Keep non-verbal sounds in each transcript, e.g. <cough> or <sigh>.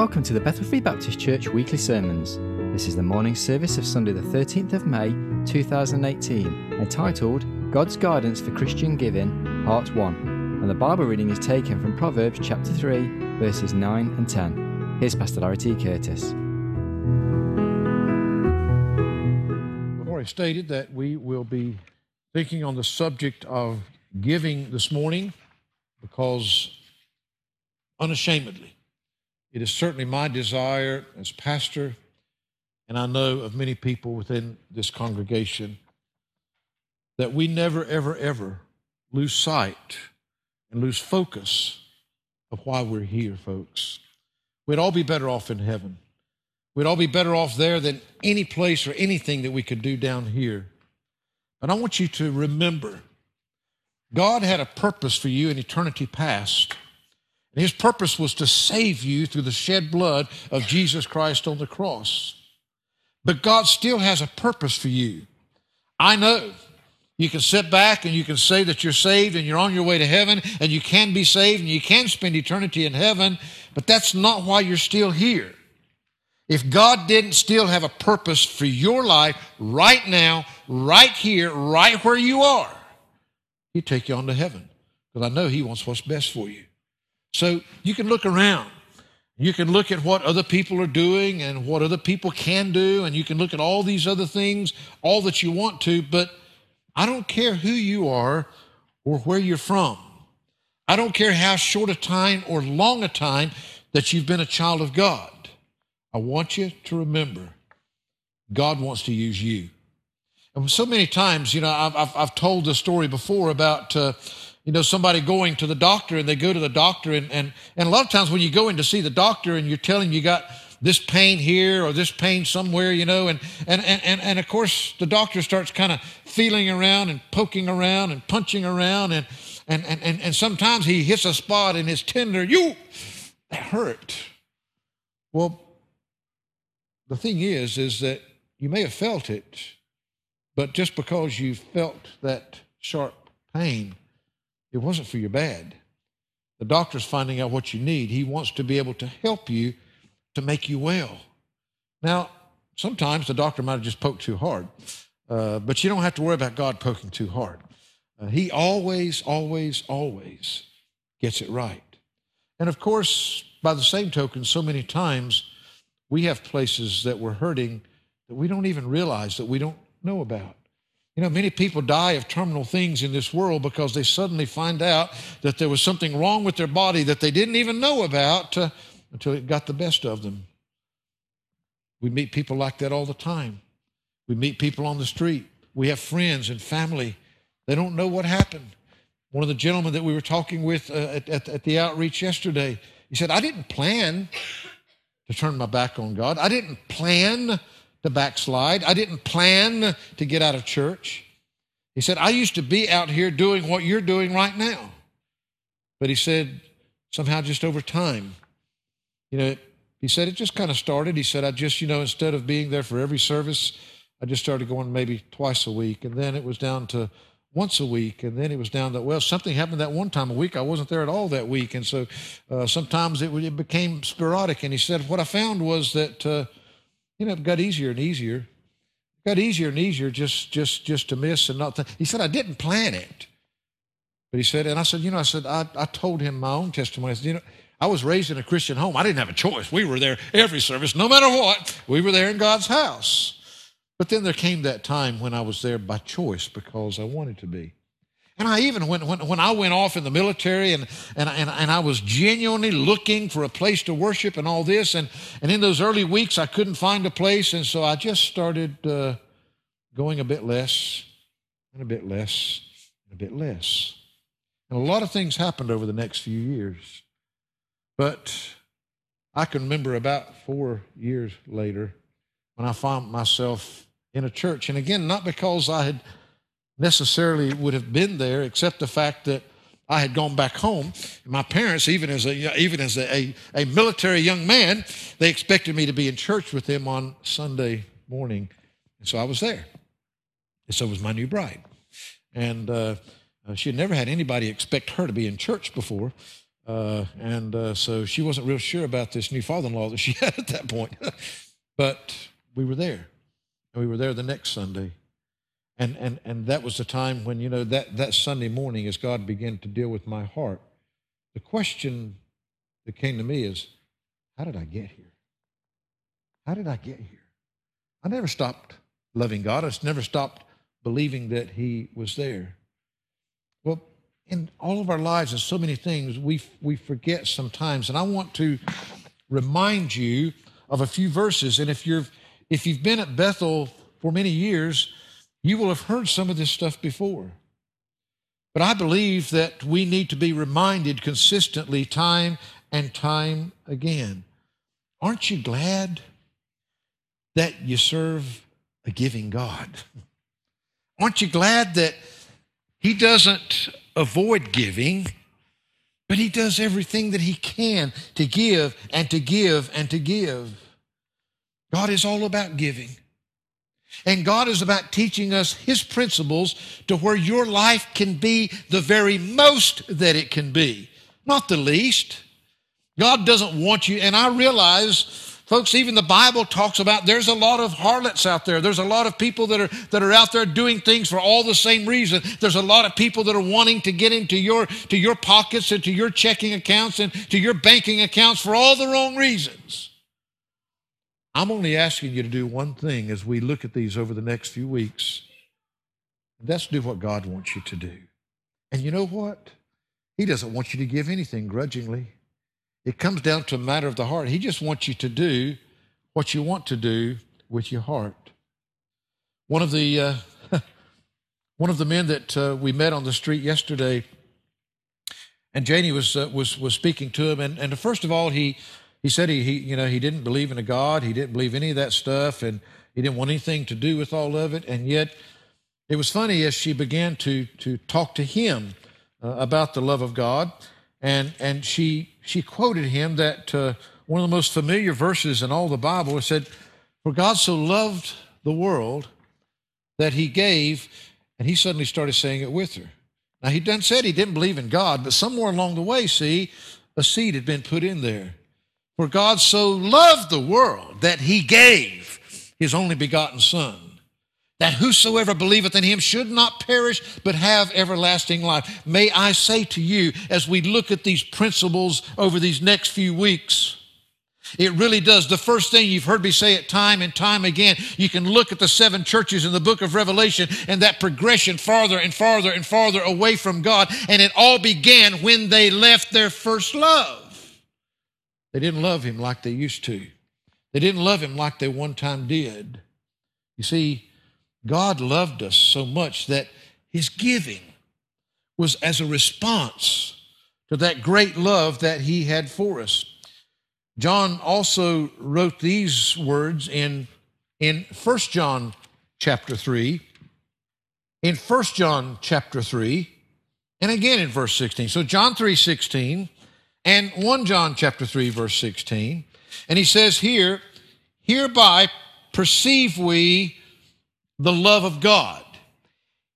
Welcome to the Bethel Free Baptist Church weekly sermons. This is the morning service of Sunday, the 13th of May 2018, entitled God's Guidance for Christian Giving, Part 1. And the Bible reading is taken from Proverbs chapter 3, verses 9 and 10. Here's Pastor Larry T. Curtis. I've already stated that we will be thinking on the subject of giving this morning because unashamedly, it is certainly my desire as pastor, and I know of many people within this congregation, that we never, ever, ever lose sight and lose focus of why we're here, folks. We'd all be better off in heaven. We'd all be better off there than any place or anything that we could do down here. But I want you to remember God had a purpose for you in eternity past. His purpose was to save you through the shed blood of Jesus Christ on the cross. But God still has a purpose for you. I know you can sit back and you can say that you're saved and you're on your way to heaven and you can be saved and you can spend eternity in heaven, but that's not why you're still here. If God didn't still have a purpose for your life right now, right here, right where you are, He'd take you on to heaven because I know He wants what's best for you. So you can look around. You can look at what other people are doing and what other people can do, and you can look at all these other things, all that you want to, but I don't care who you are or where you're from. I don't care how short a time or long a time that you've been a child of God. I want you to remember God wants to use you. And so many times, you know, I've, I've, I've told the story before about, uh, you know, somebody going to the doctor and they go to the doctor and, and, and a lot of times when you go in to see the doctor and you're telling you got this pain here or this pain somewhere, you know, and, and, and, and of course the doctor starts kind of feeling around and poking around and punching around and, and, and, and, and sometimes he hits a spot and it's tender, you, that hurt. Well, the thing is, is that you may have felt it, but just because you felt that sharp pain, it wasn't for your bad. The doctor's finding out what you need. He wants to be able to help you to make you well. Now, sometimes the doctor might have just poked too hard, uh, but you don't have to worry about God poking too hard. Uh, he always, always, always gets it right. And of course, by the same token, so many times we have places that we're hurting that we don't even realize that we don't know about. You know, many people die of terminal things in this world because they suddenly find out that there was something wrong with their body that they didn't even know about uh, until it got the best of them. We meet people like that all the time. We meet people on the street. We have friends and family. They don't know what happened. One of the gentlemen that we were talking with uh, at, at, at the outreach yesterday, he said, I didn't plan to turn my back on God. I didn't plan to backslide. I didn't plan to get out of church. He said, I used to be out here doing what you're doing right now. But he said, somehow just over time, you know, he said it just kind of started. He said, I just, you know, instead of being there for every service, I just started going maybe twice a week. And then it was down to once a week. And then it was down to, well, something happened that one time a week. I wasn't there at all that week. And so uh, sometimes it, it, became sporadic. And he said, what I found was that, uh, you know, it got easier and easier. It got easier and easier just, just, just to miss and not. Th- he said, I didn't plan it. But he said, and I said, you know, I said, I, I told him my own testimony. I said, you know, I was raised in a Christian home. I didn't have a choice. We were there every service, no matter what. We were there in God's house. But then there came that time when I was there by choice because I wanted to be. And I even, when, when, when I went off in the military and, and, and, and I was genuinely looking for a place to worship and all this, and, and in those early weeks I couldn't find a place, and so I just started uh, going a bit less and a bit less and a bit less. And a lot of things happened over the next few years. But I can remember about four years later when I found myself in a church. And again, not because I had necessarily would have been there, except the fact that I had gone back home. My parents, even as a even as a, a, a, military young man, they expected me to be in church with them on Sunday morning, and so I was there. And so was my new bride, and uh, she had never had anybody expect her to be in church before. Uh, and uh, so she wasn't real sure about this new father in law that she <laughs> had at that point. <laughs> but we were there. And we were there the next Sunday. And, and, and that was the time when, you know, that, that Sunday morning, as God began to deal with my heart, the question that came to me is, how did I get here? How did I get here? I never stopped loving God. I never stopped believing that He was there. Well, in all of our lives and so many things, we, we forget sometimes. And I want to remind you of a few verses. And if, you're, if you've been at Bethel for many years, you will have heard some of this stuff before. But I believe that we need to be reminded consistently, time and time again. Aren't you glad that you serve a giving God? <laughs> Aren't you glad that He doesn't avoid giving, but He does everything that He can to give and to give and to give? God is all about giving. And God is about teaching us His principles to where your life can be the very most that it can be, not the least. God doesn't want you, and I realize, folks, even the Bible talks about there's a lot of harlots out there. There's a lot of people that are, that are out there doing things for all the same reason. There's a lot of people that are wanting to get into your, to your pockets and to your checking accounts and to your banking accounts for all the wrong reasons. I'm only asking you to do one thing as we look at these over the next few weeks. That's do what God wants you to do. And you know what? He doesn't want you to give anything grudgingly. It comes down to a matter of the heart. He just wants you to do what you want to do with your heart. One of the uh, <laughs> one of the men that uh, we met on the street yesterday, and Janie was uh, was was speaking to him, and, and first of all, he he said he, he, you know, he didn't believe in a God. He didn't believe any of that stuff, and he didn't want anything to do with all of it. And yet, it was funny as she began to to talk to him uh, about the love of God, and and she she quoted him that uh, one of the most familiar verses in all the Bible. It said, "For God so loved the world that He gave," and he suddenly started saying it with her. Now he done said he didn't believe in God, but somewhere along the way, see, a seed had been put in there. For God so loved the world that he gave his only begotten Son, that whosoever believeth in him should not perish, but have everlasting life. May I say to you, as we look at these principles over these next few weeks, it really does. The first thing you've heard me say it time and time again, you can look at the seven churches in the book of Revelation and that progression farther and farther and farther away from God. And it all began when they left their first love. They didn't love him like they used to. They didn't love him like they one time did. You see, God loved us so much that his giving was as a response to that great love that he had for us. John also wrote these words in, in 1 John chapter 3. In 1 John chapter 3, and again in verse 16. So John 3 16 and 1 John chapter 3 verse 16. And he says here, hereby perceive we the love of God.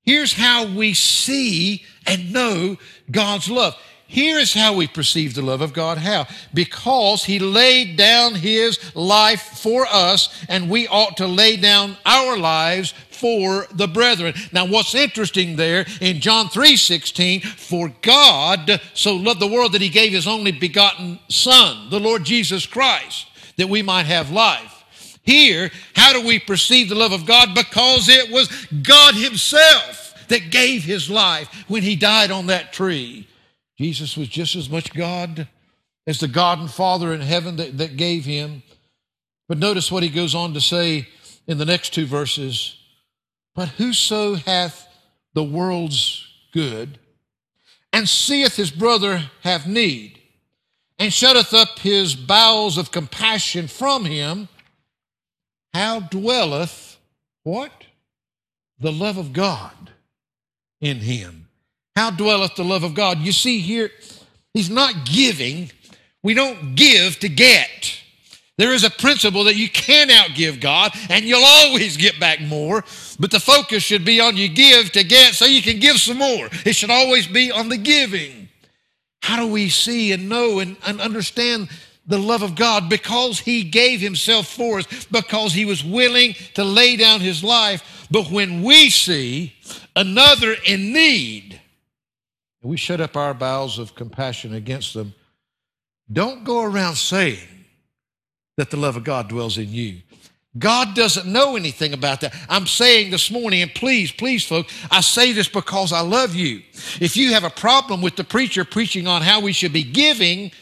Here's how we see and know God's love. Here is how we perceive the love of God. How? Because He laid down His life for us, and we ought to lay down our lives for the brethren. Now, what's interesting there in John 3 16, for God so loved the world that He gave His only begotten Son, the Lord Jesus Christ, that we might have life. Here, how do we perceive the love of God? Because it was God Himself that gave His life when He died on that tree. Jesus was just as much God as the God and Father in heaven that, that gave him. But notice what he goes on to say in the next two verses. But whoso hath the world's good, and seeth his brother have need, and shutteth up his bowels of compassion from him, how dwelleth what? The love of God in him. How dwelleth the love of God? You see here, he's not giving. We don't give to get. There is a principle that you can outgive God and you'll always get back more, but the focus should be on you give to get so you can give some more. It should always be on the giving. How do we see and know and, and understand the love of God? Because He gave Himself for us, because He was willing to lay down His life. But when we see another in need, we shut up our bowels of compassion against them, don't go around saying that the love of God dwells in you. God doesn't know anything about that. I'm saying this morning, and please, please, folks, I say this because I love you. If you have a problem with the preacher preaching on how we should be giving,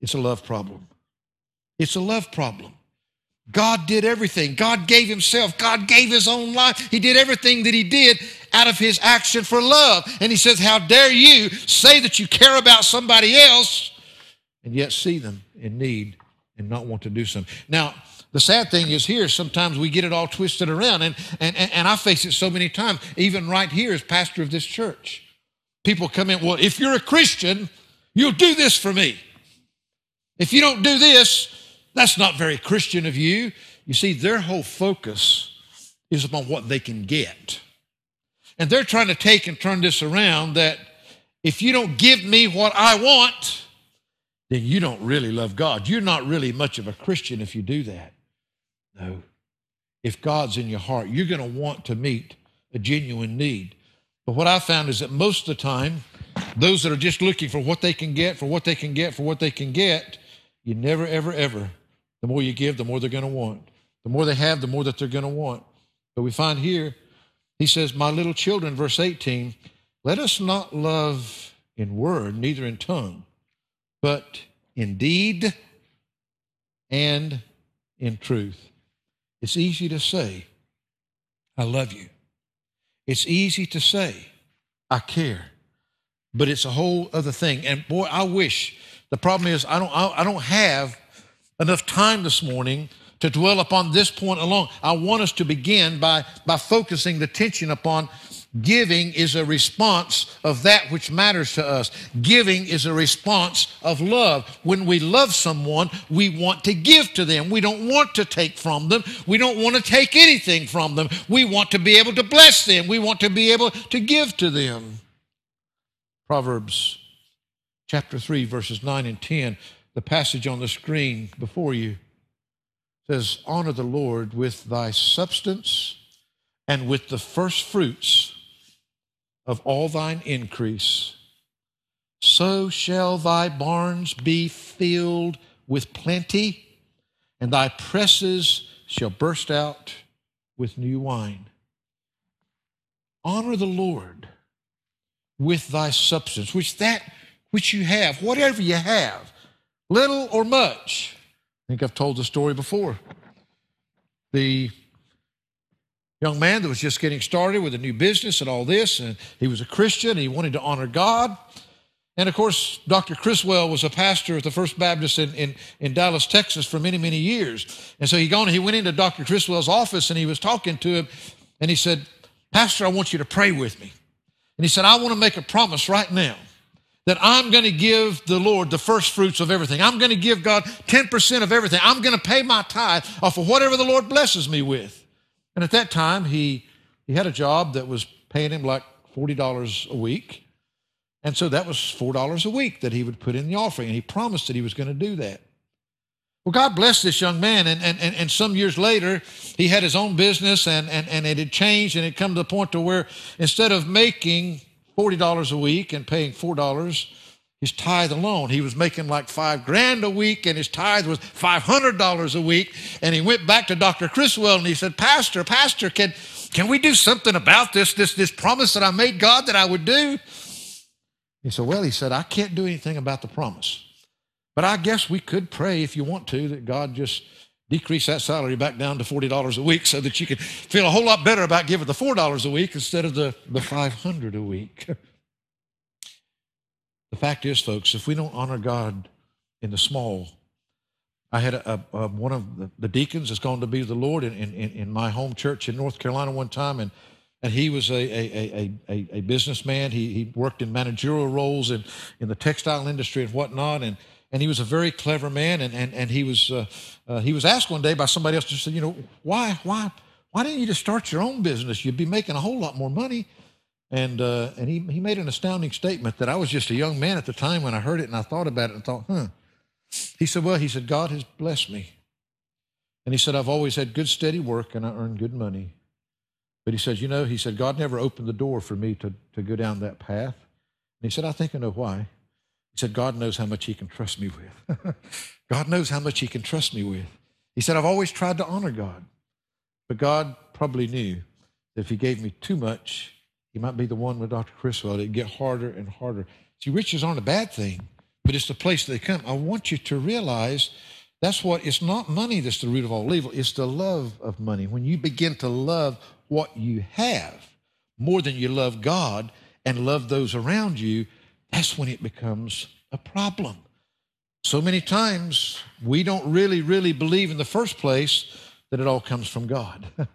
it's a love problem. It's a love problem. God did everything. God gave Himself. God gave His own life. He did everything that He did out of His action for love. And He says, How dare you say that you care about somebody else and yet see them in need and not want to do something? Now, the sad thing is here, sometimes we get it all twisted around, and, and, and I face it so many times, even right here as pastor of this church. People come in, well, if you're a Christian, you'll do this for me. If you don't do this, that's not very Christian of you. You see, their whole focus is upon what they can get. And they're trying to take and turn this around that if you don't give me what I want, then you don't really love God. You're not really much of a Christian if you do that. No. If God's in your heart, you're going to want to meet a genuine need. But what I found is that most of the time, those that are just looking for what they can get, for what they can get, for what they can get, you never, ever, ever, the more you give, the more they're going to want. The more they have, the more that they're going to want. But we find here, he says, My little children, verse 18, let us not love in word, neither in tongue, but in deed and in truth. It's easy to say, I love you. It's easy to say, I care. But it's a whole other thing. And boy, I wish the problem is I don't I don't have enough time this morning to dwell upon this point alone. I want us to begin by by focusing the attention upon Giving is a response of that which matters to us. Giving is a response of love. When we love someone, we want to give to them. We don't want to take from them. We don't want to take anything from them. We want to be able to bless them. We want to be able to give to them. Proverbs chapter 3, verses 9 and 10, the passage on the screen before you says, Honor the Lord with thy substance and with the first fruits of all thine increase. So shall thy barns be filled with plenty, and thy presses shall burst out with new wine. Honor the Lord with thy substance, which that which you have, whatever you have, little or much. I think I've told the story before. The young man that was just getting started with a new business and all this, and he was a Christian. and He wanted to honor God. And of course, Dr. Criswell was a pastor at the First Baptist in, in, in, Dallas, Texas for many, many years. And so he gone, he went into Dr. Criswell's office and he was talking to him, and he said, Pastor, I want you to pray with me. And he said, I want to make a promise right now that I'm going to give the Lord the first fruits of everything. I'm going to give God 10% of everything. I'm going to pay my tithe off of whatever the Lord blesses me with. And at that time, he, he had a job that was paying him like $40 a week. And so that was $4 a week that he would put in the offering. And he promised that he was going to do that. Well, God blessed this young man. And, and, and, and some years later, he had his own business and, and, and it had changed. And it come to the point to where instead of making $40 a week and paying $4, his tithe alone. He was making like five grand a week, and his tithe was $500 a week. And he went back to Dr. Criswell and he said, Pastor, Pastor, can, can we do something about this, this, this promise that I made God that I would do? He said, Well, he said, I can't do anything about the promise. But I guess we could pray if you want to that God just decrease that salary back down to $40 a week so that you could feel a whole lot better about giving the $4 a week instead of the, the 500 a week. <laughs> The fact is, folks, if we don't honor God in the small, I had a, a, a one of the, the, deacons has going to be the Lord in, in, in my home church in North Carolina one time, and and he was a, a, a, a, businessman. He, he worked in managerial roles in, in the textile industry and whatnot, and, and he was a very clever man. And, and, and he, was, uh, uh, he was asked one day by somebody else, to say, you know, why, why, why didn't you just start your own business? You'd be making a whole lot more money. And, uh, and he, he made an astounding statement that I was just a young man at the time when I heard it and I thought about it and thought, huh. He said, Well, he said, God has blessed me. And he said, I've always had good, steady work and I earn good money. But he said, You know, he said, God never opened the door for me to, to go down that path. And he said, I think I know why. He said, God knows how much he can trust me with. <laughs> God knows how much he can trust me with. He said, I've always tried to honor God. But God probably knew that if he gave me too much, he might be the one with Dr. Criswell. It'd get harder and harder. See, riches aren't a bad thing, but it's the place they come. I want you to realize that's what it's not money that's the root of all evil, it's the love of money. When you begin to love what you have more than you love God and love those around you, that's when it becomes a problem. So many times we don't really, really believe in the first place that it all comes from God. <laughs>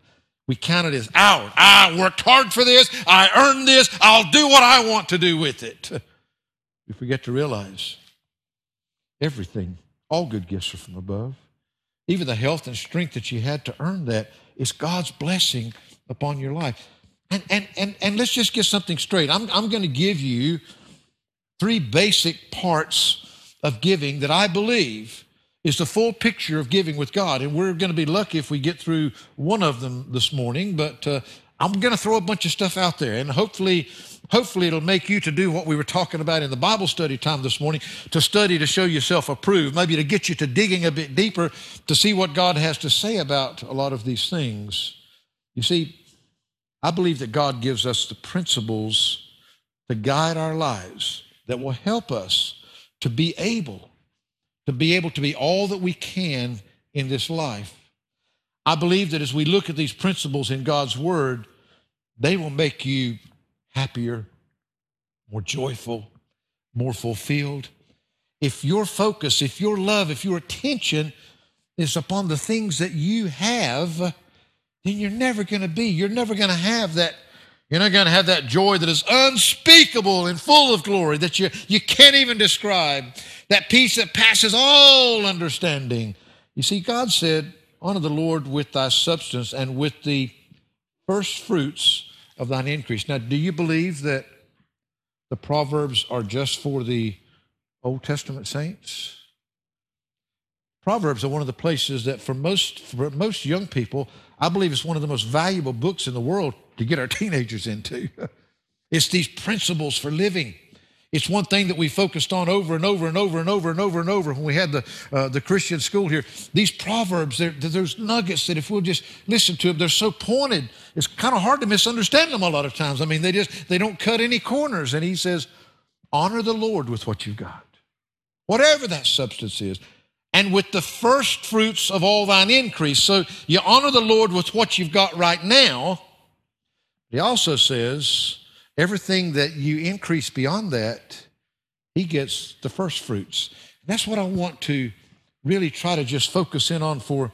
we count it as ours. I worked hard for this. I earned this. I'll do what I want to do with it. <laughs> We forget to realize everything, all good gifts are from above. Even the health and strength that you had to earn that is God's blessing upon your life. And, and, and, and let's just get something straight. I'm, I'm going to give you three basic parts of giving that I believe is the full picture of giving with God. And we're going to be lucky if we get through one of them this morning, but uh, I'm going to throw a bunch of stuff out there and hopefully hopefully it'll make you to do what we were talking about in the Bible study time this morning to study to show yourself approved, maybe to get you to digging a bit deeper to see what God has to say about a lot of these things. You see, I believe that God gives us the principles to guide our lives that will help us to be able to be able to be all that we can in this life. I believe that as we look at these principles in God's Word, they will make you happier, more joyful, more fulfilled. If your focus, if your love, if your attention is upon the things that you have, then you're never going to be, you're never going to have that you're not going to have that joy that is unspeakable and full of glory that you, you can't even describe, that peace that passes all understanding. You see, God said, Honor the Lord with thy substance and with the first fruits of thine increase. Now, do you believe that the Proverbs are just for the Old Testament saints? Proverbs are one of the places that for most for most young people, I believe it's one of the most valuable books in the world to get our <laughs> teenagers into. <laughs> it's these principles for living. It's one thing that we focused on over and over and over and over and over and over when we had the, uh, the Christian school here. These proverbs, there's nuggets that if we'll just listen to them, they're so pointed. It's kind of hard to misunderstand them a lot of times. I mean, they just they don't cut any corners. And he says, honor the Lord with what you've got, whatever that substance is and with the first fruits of all thine increase. So you honor the Lord with what you've got right now. He also says, everything that you increase beyond that, he gets the first fruits. that's what I want to really try to just focus in on for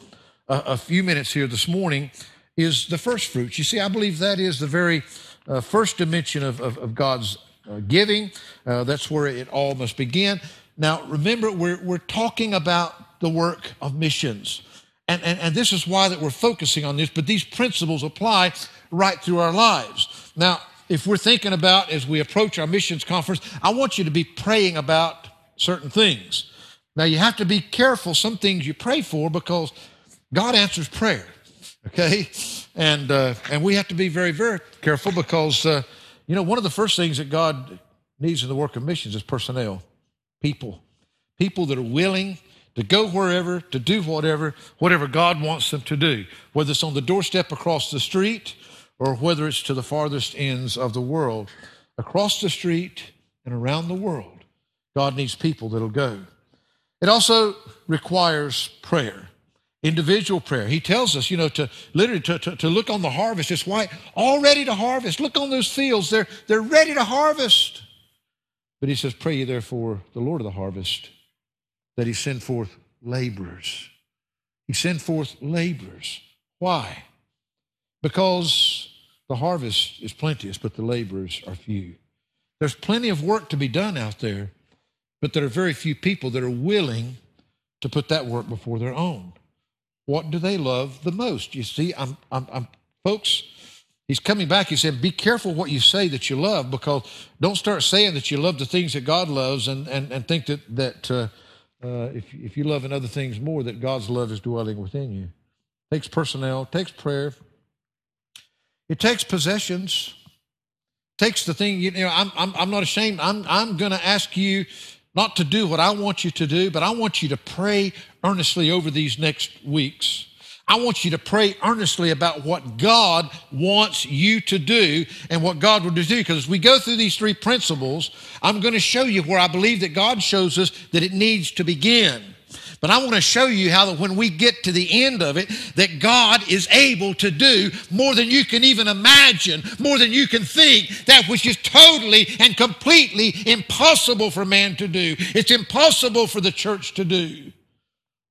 a, a few minutes here this morning is the first fruits. You see, I believe that is the very uh, first dimension of, of, of God's uh, giving. Uh, that's where it all must begin. Now, remember, we're, we're talking about the work of missions. And, and, and this is why that we're focusing on this, but these principles apply right through our lives. Now, if we're thinking about as we approach our missions conference, I want you to be praying about certain things. Now, you have to be careful some things you pray for because God answers prayer, okay? And, uh, and we have to be very, very careful because, uh, you know, one of the first things that God needs in the work of missions is personnel people. People that are willing to go wherever, to do whatever, whatever God wants them to do, whether it's on the doorstep across the street or whether it's to the farthest ends of the world. Across the street and around the world, God needs people that'll go. It also requires prayer, individual prayer. He tells us, you know, to literally to, to, to look on the harvest. It's white, all ready to harvest. Look on those fields. They're, they're ready to harvest. But he says, Pray ye therefore the Lord of the harvest that he send forth laborers. He sent forth laborers. Why? Because the harvest is plenteous, but the laborers are few. There's plenty of work to be done out there, but there are very few people that are willing to put that work before their own. What do they love the most? You see, I'm, I'm, I'm folks, He's coming back. He said, Be careful what you say that you love, because don't start saying that you love the things that God loves and, and, and think that, that uh, uh, if, if you love in other things more, that God's love is dwelling within you. It takes personnel, takes prayer, it takes possessions, takes the thing, you know, I'm, I'm, I'm not ashamed. I'm, I'm going to ask you not to do what I want you to do, but I want you to pray earnestly over these next weeks. I want you to pray earnestly about what God wants you to do and what God will do. Because as we go through these three principles, I'm going to show you where I believe that God shows us that it needs to begin. But I want to show you how that when we get to the end of it, that God is able to do more than you can even imagine, more than you can think, that which is totally and completely impossible for man to do. It's impossible for the church to do.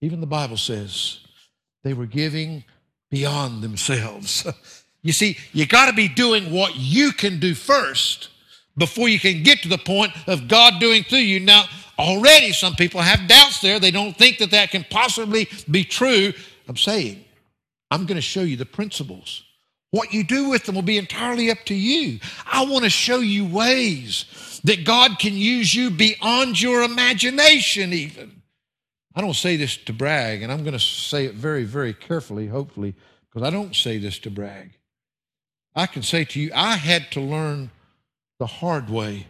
Even the Bible says they were giving beyond themselves. <laughs> you see, you got to be doing what you can do first before you can get to the point of God doing through you. Now, Already, some people have doubts there. They don't think that that can possibly be true. I'm saying, I'm going to show you the principles. What you do with them will be entirely up to you. I want to show you ways that God can use you beyond your imagination, even. I don't say this to brag, and I'm going to say it very, very carefully, hopefully, because I don't say this to brag. I can say to you, I had to learn the hard way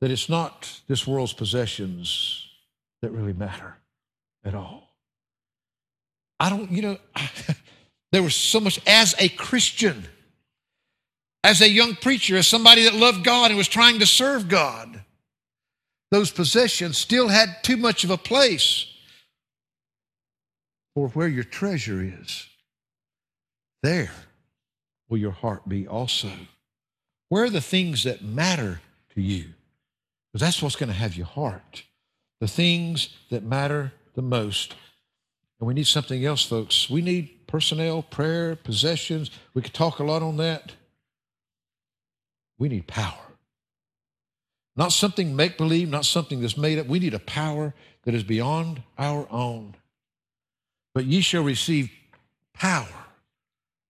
that it's not this world's possessions that really matter at all. I don't, you know, <laughs> there was so much as a Christian, as a young preacher, as somebody that loved God and was trying to serve God, those possessions still had too much of a place for where your treasure is. There will your heart be also. Where are the things that matter to you? Because that's what's going to have your heart. The things that matter the most. And we need something else, folks. We need personnel, prayer, possessions. We could talk a lot on that. We need power. Not something make believe, not something that's made up. We need a power that is beyond our own. But ye shall receive power.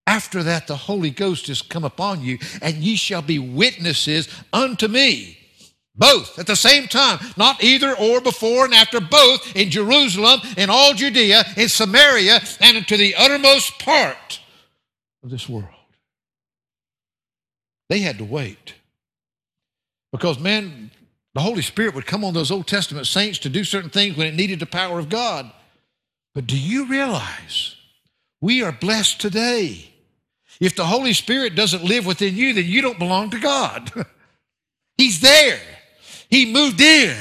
After that, the Holy Ghost is come upon you, and ye shall be witnesses unto me both at the same time, not either or before and after, both in Jerusalem, in all Judea, in Samaria, and to the uttermost part of this world. They had to wait. Because, man, the Holy Spirit would come on those Old Testament saints to do certain things when it needed the power of God. But do you realize we are blessed today? If the Holy Spirit doesn't live within you, then you don't belong to God. <laughs> He's there. He moved in.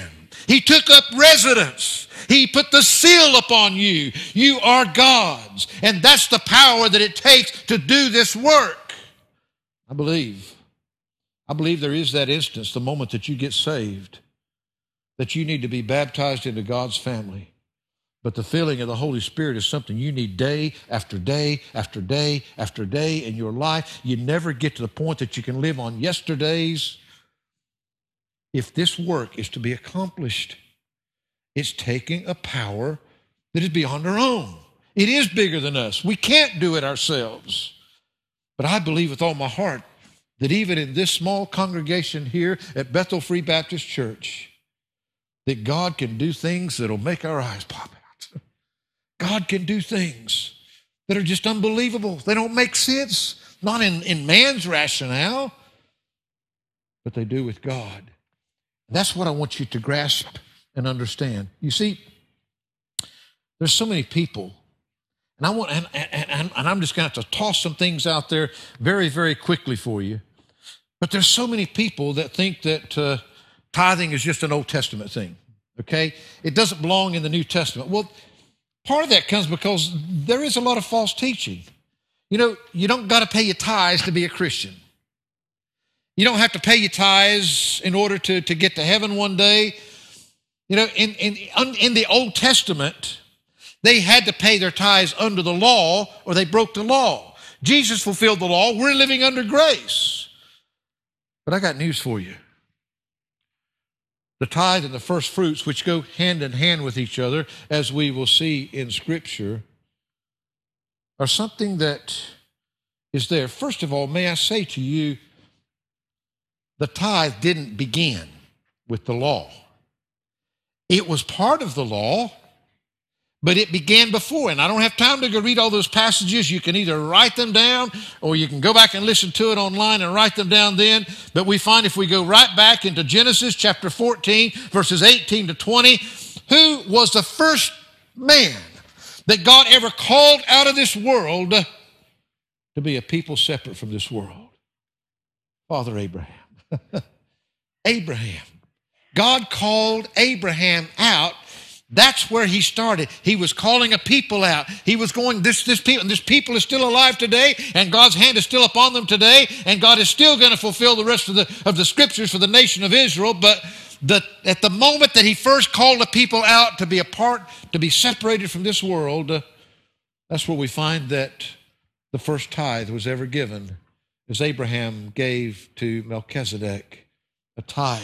He took up residence. He put the seal upon you. You are God's. And that's the power that it takes to do this work. I believe. I believe there is that instance, the moment that you get saved, that you need to be baptized into God's family. But the filling of the Holy Spirit is something you need day after day after day after day in your life. You never get to the point that you can live on yesterday's if this work is to be accomplished, it's taking a power that is beyond our own. It is bigger than us. We can't do it ourselves. But I believe with all my heart that even in this small congregation here at Bethel Free Baptist Church, that God can do things that'll make our eyes pop out. God can do things that are just unbelievable. They don't make sense, not in, in man's rationale, but they do with God. That's what I want you to grasp and understand. You see, there's so many people, and I want, and, and, and I'm just going to have to toss some things out there very, very quickly for you. But there's so many people that think that uh, tithing is just an Old Testament thing. Okay, it doesn't belong in the New Testament. Well, part of that comes because there is a lot of false teaching. You know, you don't got to pay your tithes to be a Christian. You don't have to pay your tithes in order to, to get to heaven one day. You know, in, in, in the Old Testament, they had to pay their tithes under the law or they broke the law. Jesus fulfilled the law. We're living under grace. But I got news for you. The tithe and the first fruits, which go hand in hand with each other, as we will see in Scripture, are something that is there. First of all, may I say to you, the tithe didn't begin with the law. It was part of the law, but it began before. And I don't have time to go read all those passages. You can either write them down or you can go back and listen to it online and write them down then. But we find if we go right back into Genesis chapter 14, verses 18 to 20, who was the first man that God ever called out of this world to be a people separate from this world? Father Abraham. <laughs> Abraham. God called Abraham out that's where he started. He was calling a people out. He was going, this, this people, this people is still alive today, and God's hand is still upon them today, and God is still going to fulfill the rest of the, of the scriptures for the nation of Israel. But the, at the moment that he first called the people out to be apart, to be separated from this world, uh, that's where we find that the first tithe was ever given, as Abraham gave to Melchizedek a tithe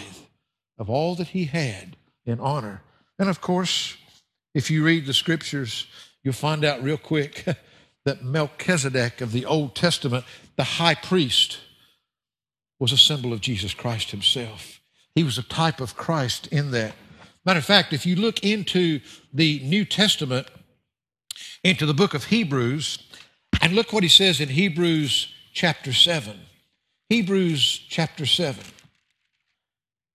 of all that he had in honor and of course, if you read the scriptures, you'll find out real quick <laughs> that Melchizedek of the Old Testament, the high priest, was a symbol of Jesus Christ himself. He was a type of Christ in that. Matter of fact, if you look into the New Testament, into the book of Hebrews, and look what he says in Hebrews chapter 7. Hebrews chapter 7.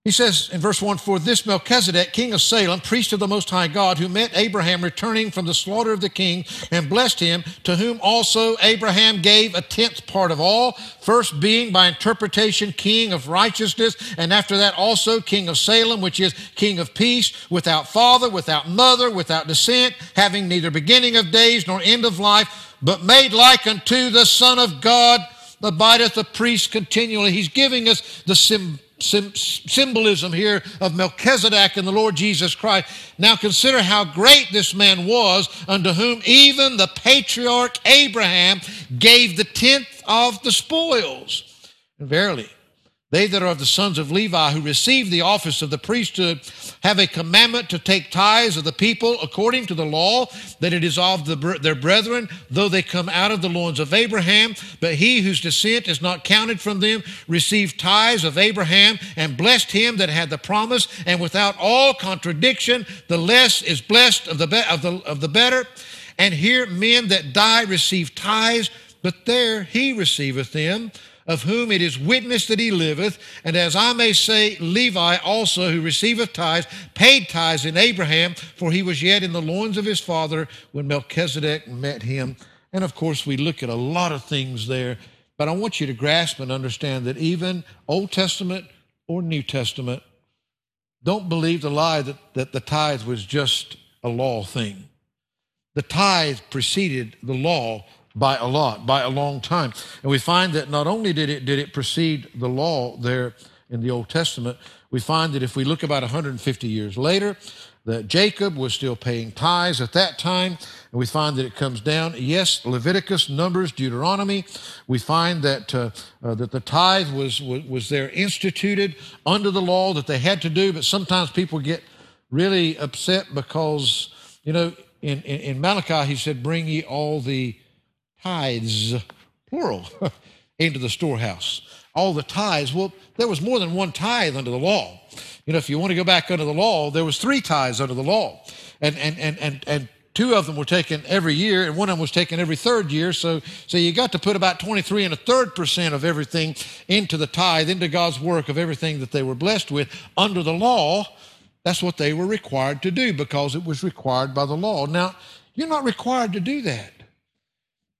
He says in verse 1 For this Melchizedek, king of Salem, priest of the Most High God, who met Abraham returning from the slaughter of the king and blessed him, to whom also Abraham gave a tenth part of all, first being by interpretation king of righteousness, and after that also king of Salem, which is king of peace, without father, without mother, without descent, having neither beginning of days nor end of life, but made like unto the Son of God, abideth a priest continually. He's giving us the symbol symbolism here of Melchizedek and the Lord Jesus Christ. Now consider how great this man was, unto whom even the patriarch Abraham gave the tenth of the spoils. Verily, they that are of the sons of Levi who receive the office of the priesthood have a commandment to take tithes of the people according to the law, that it is of the, their brethren, though they come out of the loins of Abraham. But he whose descent is not counted from them received tithes of Abraham and blessed him that had the promise. And without all contradiction, the less is blessed of the, be- of the, of the better. And here men that die receive tithes, but there he receiveth them of whom it is witness that he liveth, and as I may say, Levi also, who receiveth tithes, paid tithes in Abraham, for he was yet in the loins of his father when Melchizedek met him. And of course, we look at a lot of things there, but I want you to grasp and understand that even Old Testament or New Testament, don't believe the lie that, that the tithe was just a law thing. The tithe preceded the law by a lot, by a long time. And we find that not only did it, did it precede the law there in the Old Testament, we find that if we look about 150 years later, that Jacob was still paying tithes at that time, and we find that it comes down. Yes, Leviticus, Numbers, Deuteronomy. We find that uh, uh, that the tithe was, was was there instituted under the law that they had to do. But sometimes people get really upset because you know in, in, in Malachi he said, "Bring ye all the tithes, plural, <laughs> into the storehouse. All the tithes. Well, there was more than one tithe under the law. You know, if you want to go back under the law, there was three tithes under the law. And and and and and two of them were taken every year, and one of them was taken every third year. So, so you got to put about 23 and a third percent of everything into the tithe, into God's work of everything that they were blessed with under the law. That's what they were required to do because it was required by the law. Now, you're not required to do that.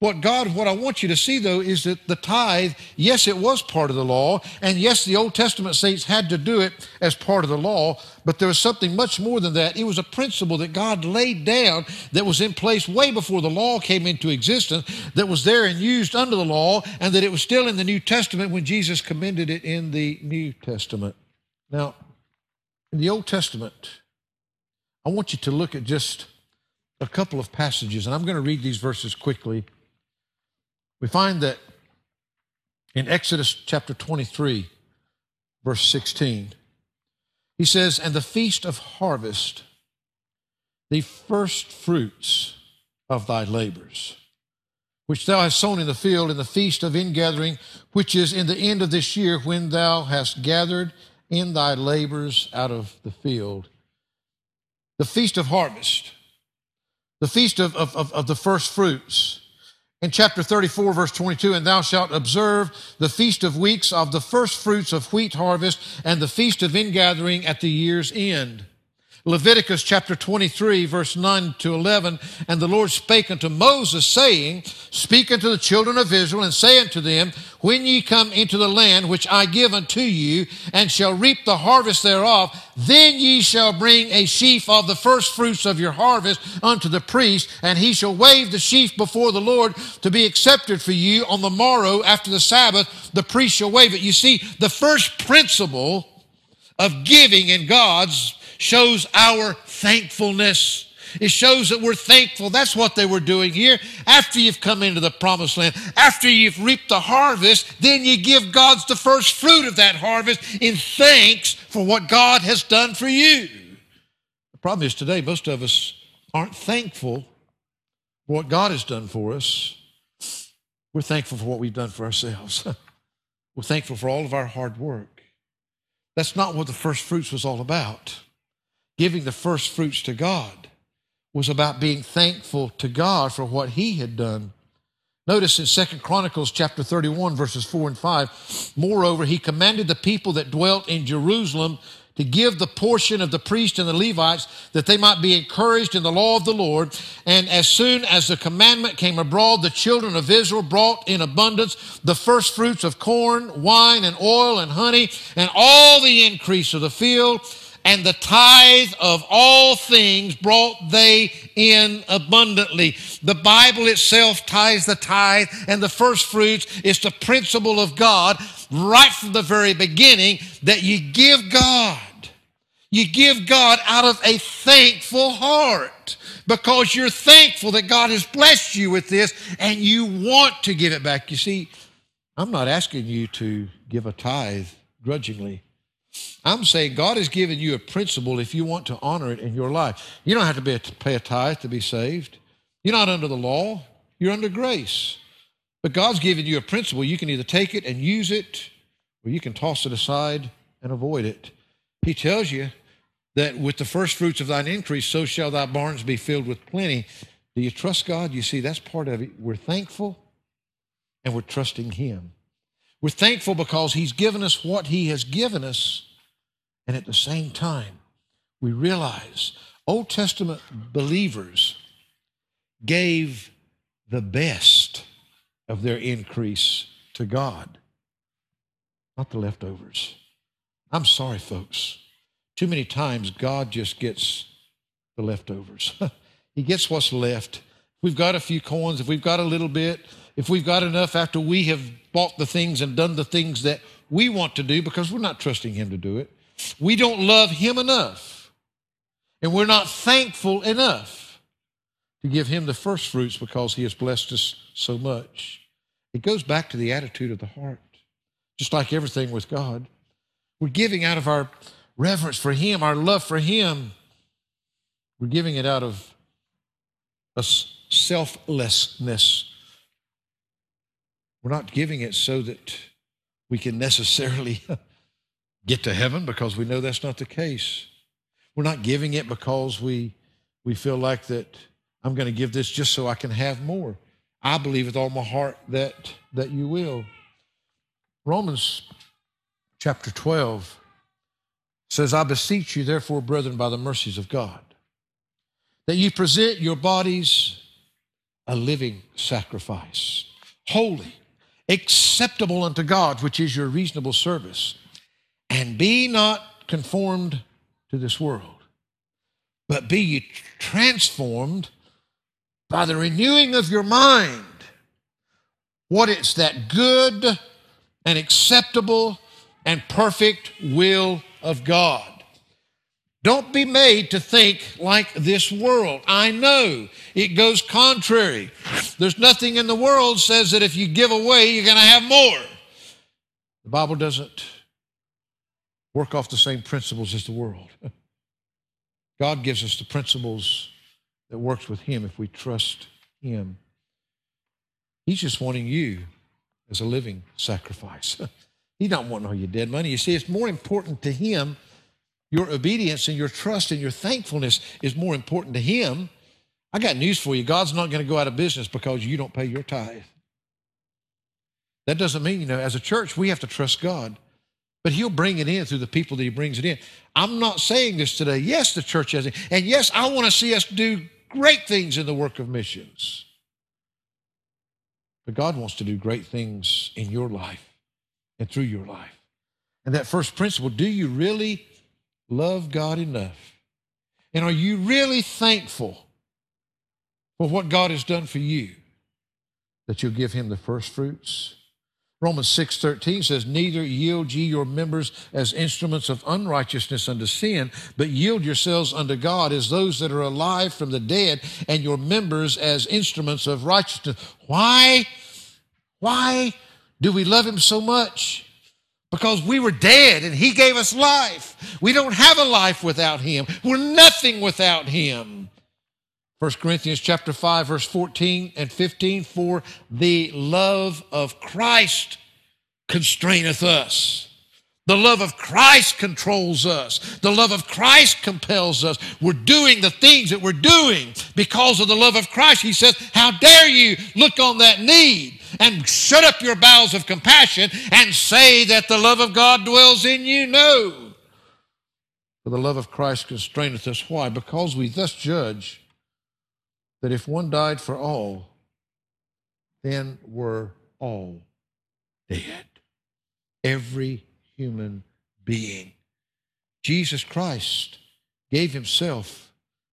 What God, what I want you to see though, is that the tithe, yes, it was part of the law, and yes, the Old Testament saints had to do it as part of the law, but there was something much more than that. It was a principle that God laid down that was in place way before the law came into existence, that was there and used under the law, and that it was still in the New Testament when Jesus commended it in the New Testament. Now, in the Old Testament, I want you to look at just a couple of passages, and I'm going to read these verses quickly. We find that in Exodus chapter 23, verse 16, he says, And the feast of harvest, the first fruits of thy labors, which thou hast sown in the field in the feast of ingathering, which is in the end of this year, when thou hast gathered in thy labors out of the field. The feast of harvest, the feast of, of, of, of the first fruits. In chapter 34, verse 22, and thou shalt observe the feast of weeks of the first fruits of wheat harvest and the feast of ingathering at the year's end. Leviticus chapter 23, verse 9 to 11. And the Lord spake unto Moses, saying, Speak unto the children of Israel, and say unto them, When ye come into the land which I give unto you, and shall reap the harvest thereof, then ye shall bring a sheaf of the first fruits of your harvest unto the priest, and he shall wave the sheaf before the Lord to be accepted for you on the morrow after the Sabbath. The priest shall wave it. You see, the first principle of giving in God's shows our thankfulness. It shows that we're thankful. That's what they were doing here. After you've come into the promised land, after you've reaped the harvest, then you give God's the first fruit of that harvest in thanks for what God has done for you. The problem is today, most of us aren't thankful for what God has done for us. We're thankful for what we've done for ourselves. <laughs> we're thankful for all of our hard work. That's not what the first fruits was all about giving the first fruits to God was about being thankful to God for what he had done. Notice in Second Chronicles chapter 31 verses 4 and 5, moreover he commanded the people that dwelt in Jerusalem to give the portion of the priests and the Levites that they might be encouraged in the law of the Lord. And as soon as the commandment came abroad, the children of Israel brought in abundance the first fruits of corn, wine, and oil, and honey, and all the increase of the field and the tithe of all things brought they in abundantly. The Bible itself ties the tithe and the first fruits is the principle of God right from the very beginning that you give God. You give God out of a thankful heart because you're thankful that God has blessed you with this and you want to give it back. You see, I'm not asking you to give a tithe grudgingly. I'm saying God has given you a principle if you want to honor it in your life. You don't have to, be a, pay a tithe to be saved. You're not under the law, you're under grace. But God's given you a principle. You can either take it and use it, or you can toss it aside and avoid it. He tells you that with the first fruits of thine increase, so shall thy barns be filled with plenty. Do you trust God? You see, that's part of it. We're thankful and we're trusting Him. We're thankful because He's given us what He has given us. And at the same time, we realize Old Testament believers gave the best of their increase to God, not the leftovers. I'm sorry, folks. Too many times God just gets the leftovers. <laughs> he gets what's left. We've got a few coins, if we've got a little bit, if we've got enough after we have bought the things and done the things that we want to do because we're not trusting Him to do it. We don't love Him enough. And we're not thankful enough to give Him the first fruits because He has blessed us so much. It goes back to the attitude of the heart, just like everything with God. We're giving out of our reverence for Him, our love for Him. We're giving it out of a selflessness we're not giving it so that we can necessarily <laughs> get to heaven because we know that's not the case. We're not giving it because we, we feel like that I'm going to give this just so I can have more. I believe with all my heart that, that you will. Romans chapter 12 says, I beseech you, therefore, brethren, by the mercies of God, that you present your bodies a living sacrifice, holy, acceptable unto God, which is your reasonable service. And be not conformed to this world, but be ye transformed by the renewing of your mind. What is that good and acceptable and perfect will of God. Don't be made to think like this world. I know it goes contrary. There's nothing in the world says that if you give away, you're going to have more. The Bible doesn't work off the same principles as the world. <laughs> God gives us the principles that works with him if we trust him. He's just wanting you as a living sacrifice. <laughs> He's not wanting all your dead money. You see, it's more important to Him. Your obedience and your trust and your thankfulness is more important to Him. I got news for you God's not going to go out of business because you don't pay your tithe. That doesn't mean, you know, as a church, we have to trust God. But he'll bring it in through the people that he brings it in. I'm not saying this today. Yes, the church has it. And yes, I want to see us do great things in the work of missions. But God wants to do great things in your life and through your life. And that first principle do you really love God enough? And are you really thankful for what God has done for you that you'll give Him the first fruits? Romans 6:13 says, "Neither yield ye your members as instruments of unrighteousness unto sin, but yield yourselves unto God as those that are alive from the dead, and your members as instruments of righteousness." Why? Why do we love him so much? Because we were dead and he gave us life. We don't have a life without him. We're nothing without him. 1 Corinthians chapter 5 verse 14 and 15 for the love of Christ constraineth us. The love of Christ controls us. The love of Christ compels us. We're doing the things that we're doing because of the love of Christ. He says, How dare you look on that need and shut up your bowels of compassion and say that the love of God dwells in you? No. For the love of Christ constraineth us. Why? Because we thus judge that if one died for all, then were all dead. Every human being. Jesus Christ gave himself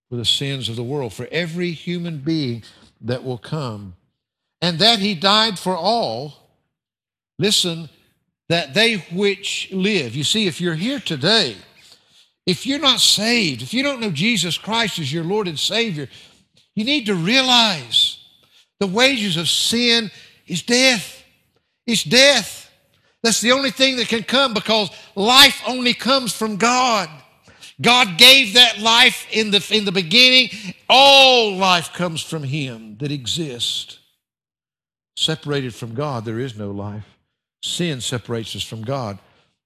for the sins of the world, for every human being that will come. And that he died for all. Listen, that they which live. You see, if you're here today, if you're not saved, if you don't know Jesus Christ as your Lord and Savior, you need to realize the wages of sin is death. It's death. That's the only thing that can come because life only comes from God. God gave that life in the, in the beginning. All life comes from Him that exists. Separated from God, there is no life. Sin separates us from God.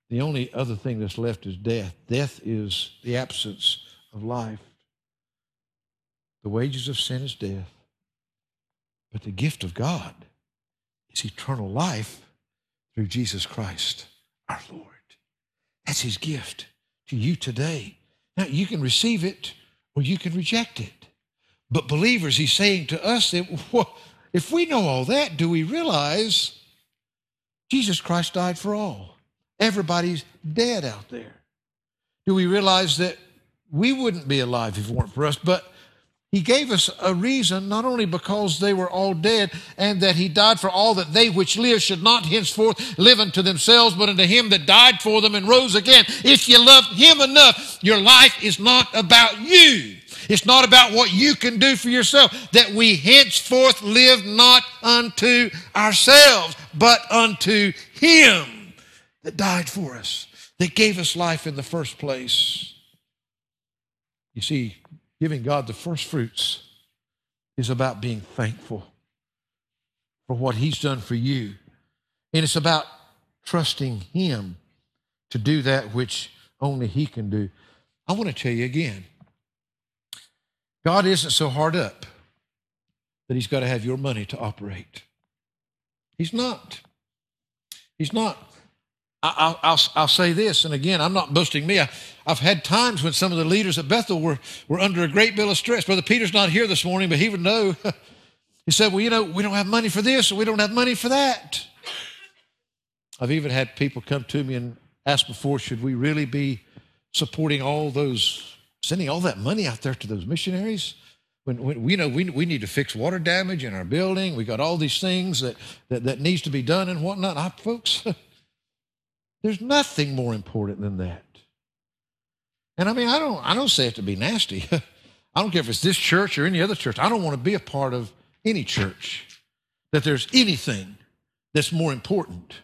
The only other thing that's left is death. Death is the absence of life. The wages of sin is death, but the gift of God is eternal life through Jesus Christ our Lord. That's his gift to you today. Now, you can receive it or you can reject it. But, believers, he's saying to us that if we know all that, do we realize Jesus Christ died for all? Everybody's dead out there. Do we realize that we wouldn't be alive if it weren't for us? But he gave us a reason, not only because they were all dead, and that he died for all that they which live should not henceforth live unto themselves, but unto him that died for them and rose again. If you love him enough, your life is not about you. It's not about what you can do for yourself. That we henceforth live not unto ourselves, but unto him that died for us, that gave us life in the first place. You see, Giving God the first fruits is about being thankful for what He's done for you. And it's about trusting Him to do that which only He can do. I want to tell you again God isn't so hard up that He's got to have your money to operate. He's not. He's not. I, will I'll say this, and again, I'm not boasting me. I, have had times when some of the leaders at Bethel were, were under a great deal of stress. Brother Peter's not here this morning, but he would know. <laughs> he said, Well, you know, we don't have money for this, or we don't have money for that. I've even had people come to me and ask before, should we really be supporting all those, sending all that money out there to those missionaries? When, when we know we, we need to fix water damage in our building, we got all these things that, that, that needs to be done and whatnot. I, folks, <laughs> There's nothing more important than that. And I mean, I don't, I don't say it to be nasty. <laughs> I don't care if it's this church or any other church. I don't want to be a part of any church that there's anything that's more important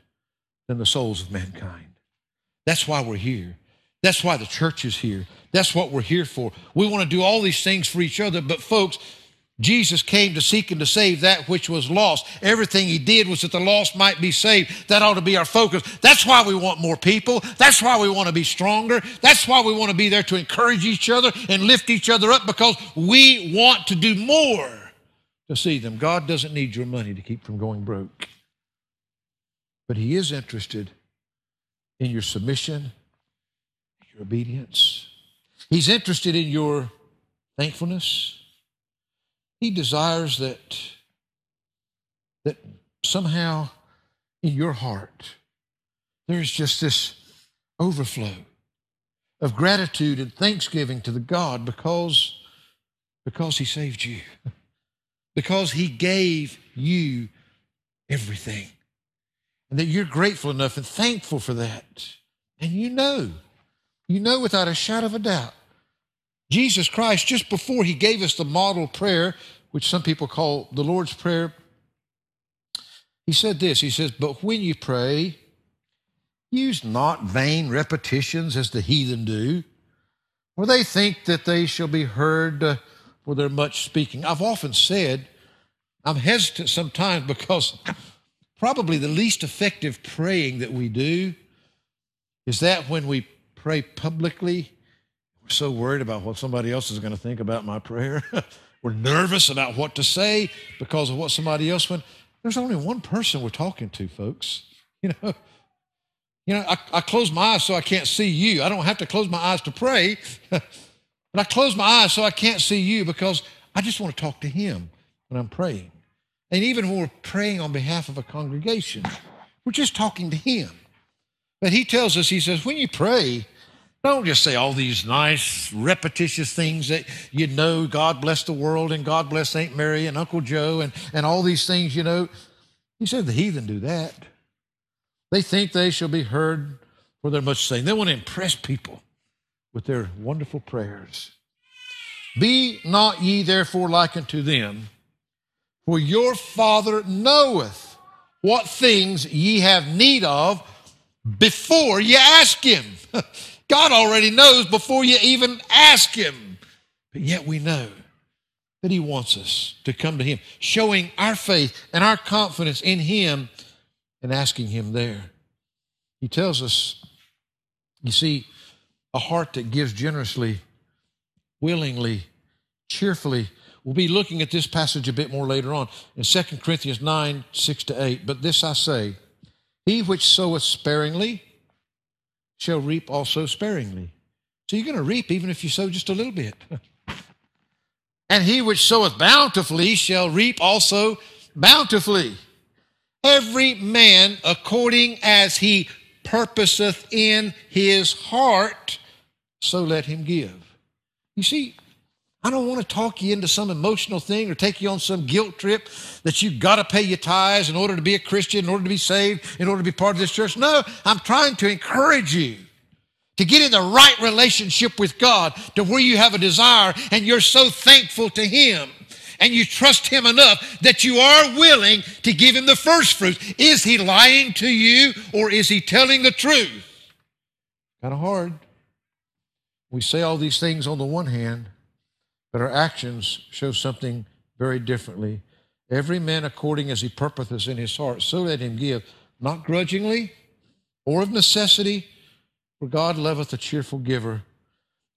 than the souls of mankind. That's why we're here. That's why the church is here. That's what we're here for. We want to do all these things for each other, but folks, Jesus came to seek and to save that which was lost. Everything he did was that the lost might be saved. That ought to be our focus. That's why we want more people. That's why we want to be stronger. That's why we want to be there to encourage each other and lift each other up because we want to do more to see them. God doesn't need your money to keep from going broke. But he is interested in your submission, your obedience. He's interested in your thankfulness he desires that, that somehow in your heart there's just this overflow of gratitude and thanksgiving to the God because, because He saved you, <laughs> because He gave you everything. And that you're grateful enough and thankful for that. And you know, you know without a shadow of a doubt Jesus Christ, just before he gave us the model prayer, which some people call the Lord's Prayer, he said this He says, But when you pray, use not vain repetitions as the heathen do, for they think that they shall be heard uh, for their much speaking. I've often said, I'm hesitant sometimes because probably the least effective praying that we do is that when we pray publicly so worried about what somebody else is going to think about my prayer. <laughs> we're nervous about what to say because of what somebody else went. There's only one person we're talking to, folks. <laughs> You know, you know, I, I close my eyes so I can't see you. I don't have to close my eyes to pray, <laughs> but I close my eyes so I can't see you because I just want to talk to Him when I'm praying. And even when we're praying on behalf of a congregation, we're just talking to Him. But He tells us, He says, when you pray, don't just say all these nice, repetitious things that you know, God bless the world and God bless Aunt Mary and Uncle Joe and, and all these things, you know. He said the heathen do that. They think they shall be heard for their much saying. They want to impress people with their wonderful prayers. Be not ye therefore like unto them, for your Father knoweth what things ye have need of before ye ask him. <laughs> God already knows before you even ask Him. But yet we know that He wants us to come to Him, showing our faith and our confidence in Him and asking Him there. He tells us, you see, a heart that gives generously, willingly, cheerfully. We'll be looking at this passage a bit more later on in 2 Corinthians 9 6 to 8. But this I say, He which soweth sparingly, shall reap also sparingly. So you're going to reap even if you sow just a little bit. <laughs> and he which soweth bountifully shall reap also bountifully. Every man according as he purposeth in his heart, so let him give. You see, I don't want to talk you into some emotional thing or take you on some guilt trip that you've got to pay your tithes in order to be a Christian, in order to be saved, in order to be part of this church. No, I'm trying to encourage you to get in the right relationship with God to where you have a desire and you're so thankful to Him and you trust Him enough that you are willing to give Him the first fruits. Is He lying to you or is He telling the truth? Kind of hard. We say all these things on the one hand but our actions show something very differently. Every man according as he purposeth in his heart, so let him give, not grudgingly or of necessity, for God loveth a cheerful giver.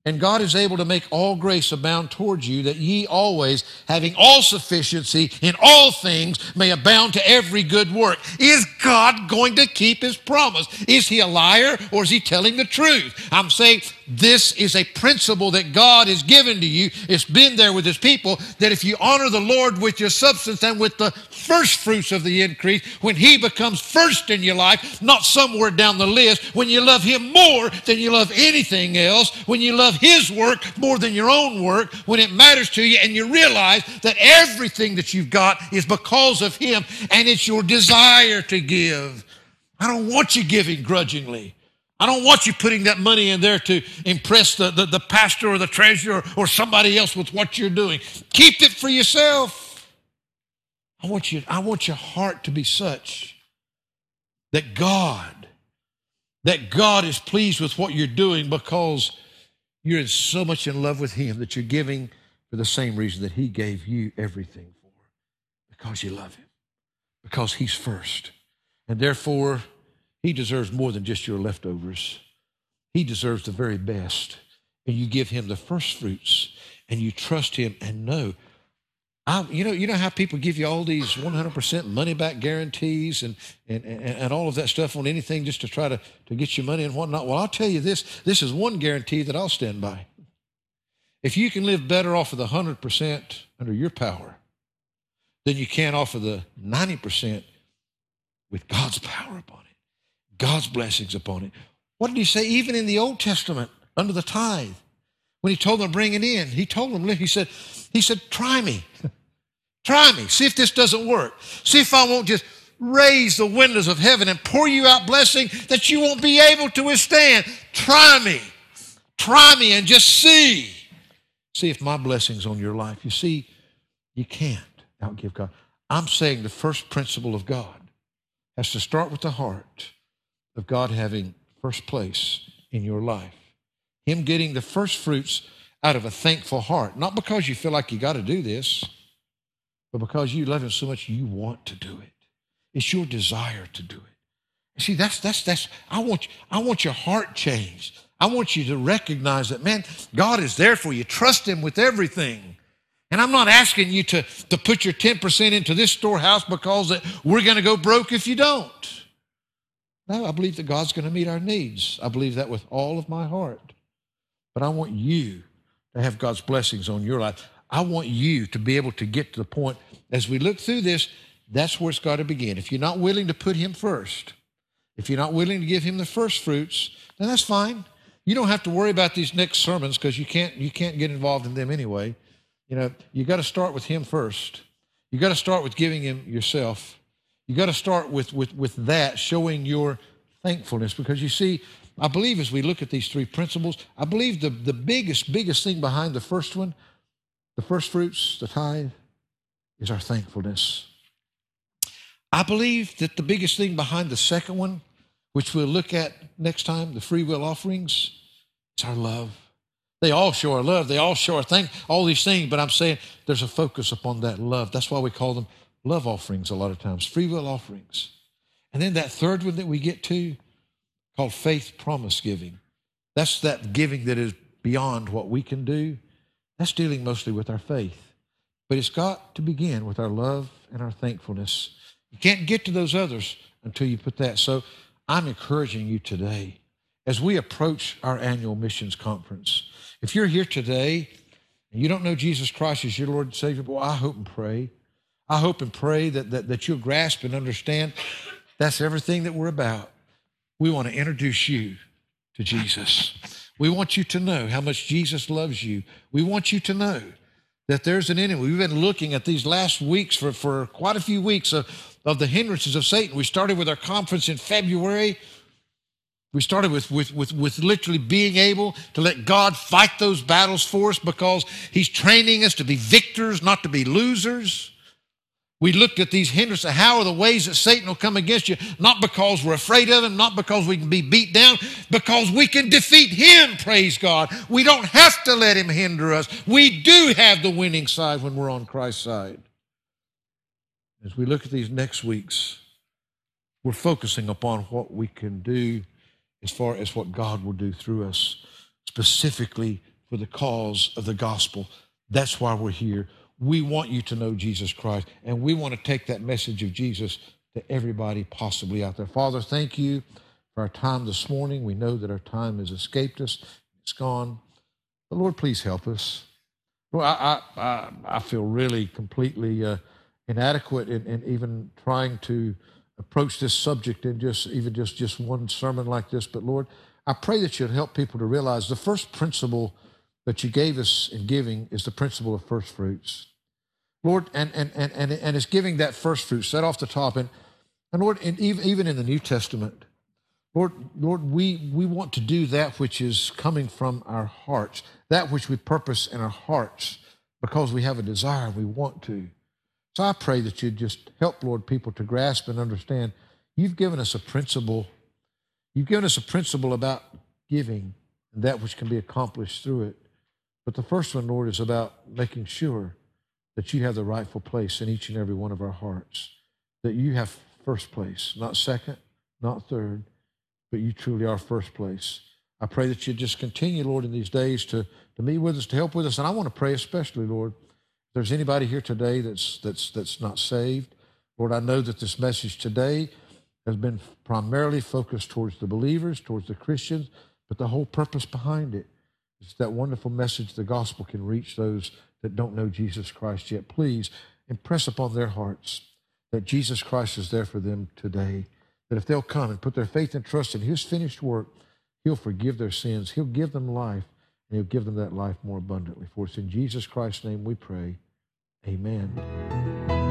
And God is able to make all grace abound towards you, that ye always, having all sufficiency in all things, may abound to every good work. Is God going to keep his promise? Is he a liar or is he telling the truth? I'm saying this is a principle that God has given to you. It's been there with his people that if you honor the Lord with your substance and with the first fruits of the increase, when he becomes first in your life, not somewhere down the list, when you love him more than you love anything else, when you love love His work more than your own work when it matters to you, and you realize that everything that you've got is because of Him, and it's your desire to give. I don't want you giving grudgingly. I don't want you putting that money in there to impress the, the, the pastor or the treasurer or somebody else with what you're doing. Keep it for yourself. I want you, I want your heart to be such that God, that God is pleased with what you're doing because you're so much in love with Him that you're giving for the same reason that he gave you everything for, because you love him, because he's first. And therefore, he deserves more than just your leftovers. He deserves the very best. And you give him the first fruits and you trust him and know. I, you know, you know how people give you all these 100% money back guarantees and, and, and, and all of that stuff on anything just to try to, to get you money and whatnot. Well, I'll tell you this this is one guarantee that I'll stand by. If you can live better off of the 100% under your power than you can off of the 90% with God's power upon it, God's blessings upon it. What did he say even in the Old Testament under the tithe? When he told them to bring it in, he told them, he said, he said, try me. try me. See if this doesn't work. See if I won't just raise the windows of heaven and pour you out blessing that you won't be able to withstand. Try me. Try me and just see. See if my blessing's on your life. You see, you can't outgive God. I'm saying the first principle of God has to start with the heart of God having first place in your life. Him getting the first fruits out of a thankful heart. Not because you feel like you got to do this, but because you love Him so much you want to do it. It's your desire to do it. See, that's that's that's I want I want your heart changed. I want you to recognize that, man, God is there for you. Trust Him with everything. And I'm not asking you to, to put your 10% into this storehouse because we're going to go broke if you don't. No, I believe that God's going to meet our needs. I believe that with all of my heart. But I want you to have God's blessings on your life. I want you to be able to get to the point as we look through this, that's where it's got to begin. If you're not willing to put Him first, if you're not willing to give Him the first fruits, then that's fine. You don't have to worry about these next sermons because you can't you can't get involved in them anyway. You know, you got to start with Him first. You got to start with giving Him yourself. You got to start with with with that, showing your thankfulness because you see I believe as we look at these three principles, I believe the, the biggest, biggest thing behind the first one, the first fruits, the tithe, is our thankfulness. I believe that the biggest thing behind the second one, which we'll look at next time, the free will offerings, is our love. They all show our love. They all show our thank, all these things, but I'm saying there's a focus upon that love. That's why we call them love offerings a lot of times, free will offerings. And then that third one that we get to called faith promise giving. That's that giving that is beyond what we can do. That's dealing mostly with our faith. But it's got to begin with our love and our thankfulness. You can't get to those others until you put that. So I'm encouraging you today as we approach our annual missions conference. If you're here today and you don't know Jesus Christ as your Lord and Savior, well, I hope and pray. I hope and pray that, that, that you'll grasp and understand that's everything that we're about we want to introduce you to Jesus. We want you to know how much Jesus loves you. We want you to know that there's an enemy. We've been looking at these last weeks for, for quite a few weeks of, of the hindrances of Satan. We started with our conference in February. We started with, with, with, with literally being able to let God fight those battles for us because He's training us to be victors, not to be losers. We looked at these hindrances. How are the ways that Satan will come against you? Not because we're afraid of him, not because we can be beat down, because we can defeat him, praise God. We don't have to let him hinder us. We do have the winning side when we're on Christ's side. As we look at these next weeks, we're focusing upon what we can do as far as what God will do through us, specifically for the cause of the gospel. That's why we're here we want you to know Jesus Christ, and we want to take that message of Jesus to everybody possibly out there. Father, thank you for our time this morning. We know that our time has escaped us, it's gone. But Lord, please help us. Well, I, I, I feel really completely uh, inadequate in, in even trying to approach this subject in just even just, just one sermon like this. But Lord, I pray that you'd help people to realize the first principle that you gave us in giving is the principle of first fruits. Lord, and, and, and, and, and it's giving that first fruit, set off the top. And, and Lord, and even, even in the New Testament, Lord, Lord, we, we want to do that which is coming from our hearts, that which we purpose in our hearts because we have a desire, we want to. So I pray that you just help, Lord, people to grasp and understand you've given us a principle. You've given us a principle about giving and that which can be accomplished through it. But the first one, Lord, is about making sure that you have the rightful place in each and every one of our hearts, that you have first place, not second, not third, but you truly are first place. I pray that you just continue, Lord, in these days to, to meet with us, to help with us. And I want to pray especially, Lord, if there's anybody here today that's, that's, that's not saved, Lord, I know that this message today has been primarily focused towards the believers, towards the Christians, but the whole purpose behind it is that wonderful message the gospel can reach those that don't know Jesus Christ yet. Please impress upon their hearts that Jesus Christ is there for them today. That if they'll come and put their faith and trust in His finished work, He'll forgive their sins. He'll give them life, and He'll give them that life more abundantly. For it's in Jesus Christ's name we pray. Amen.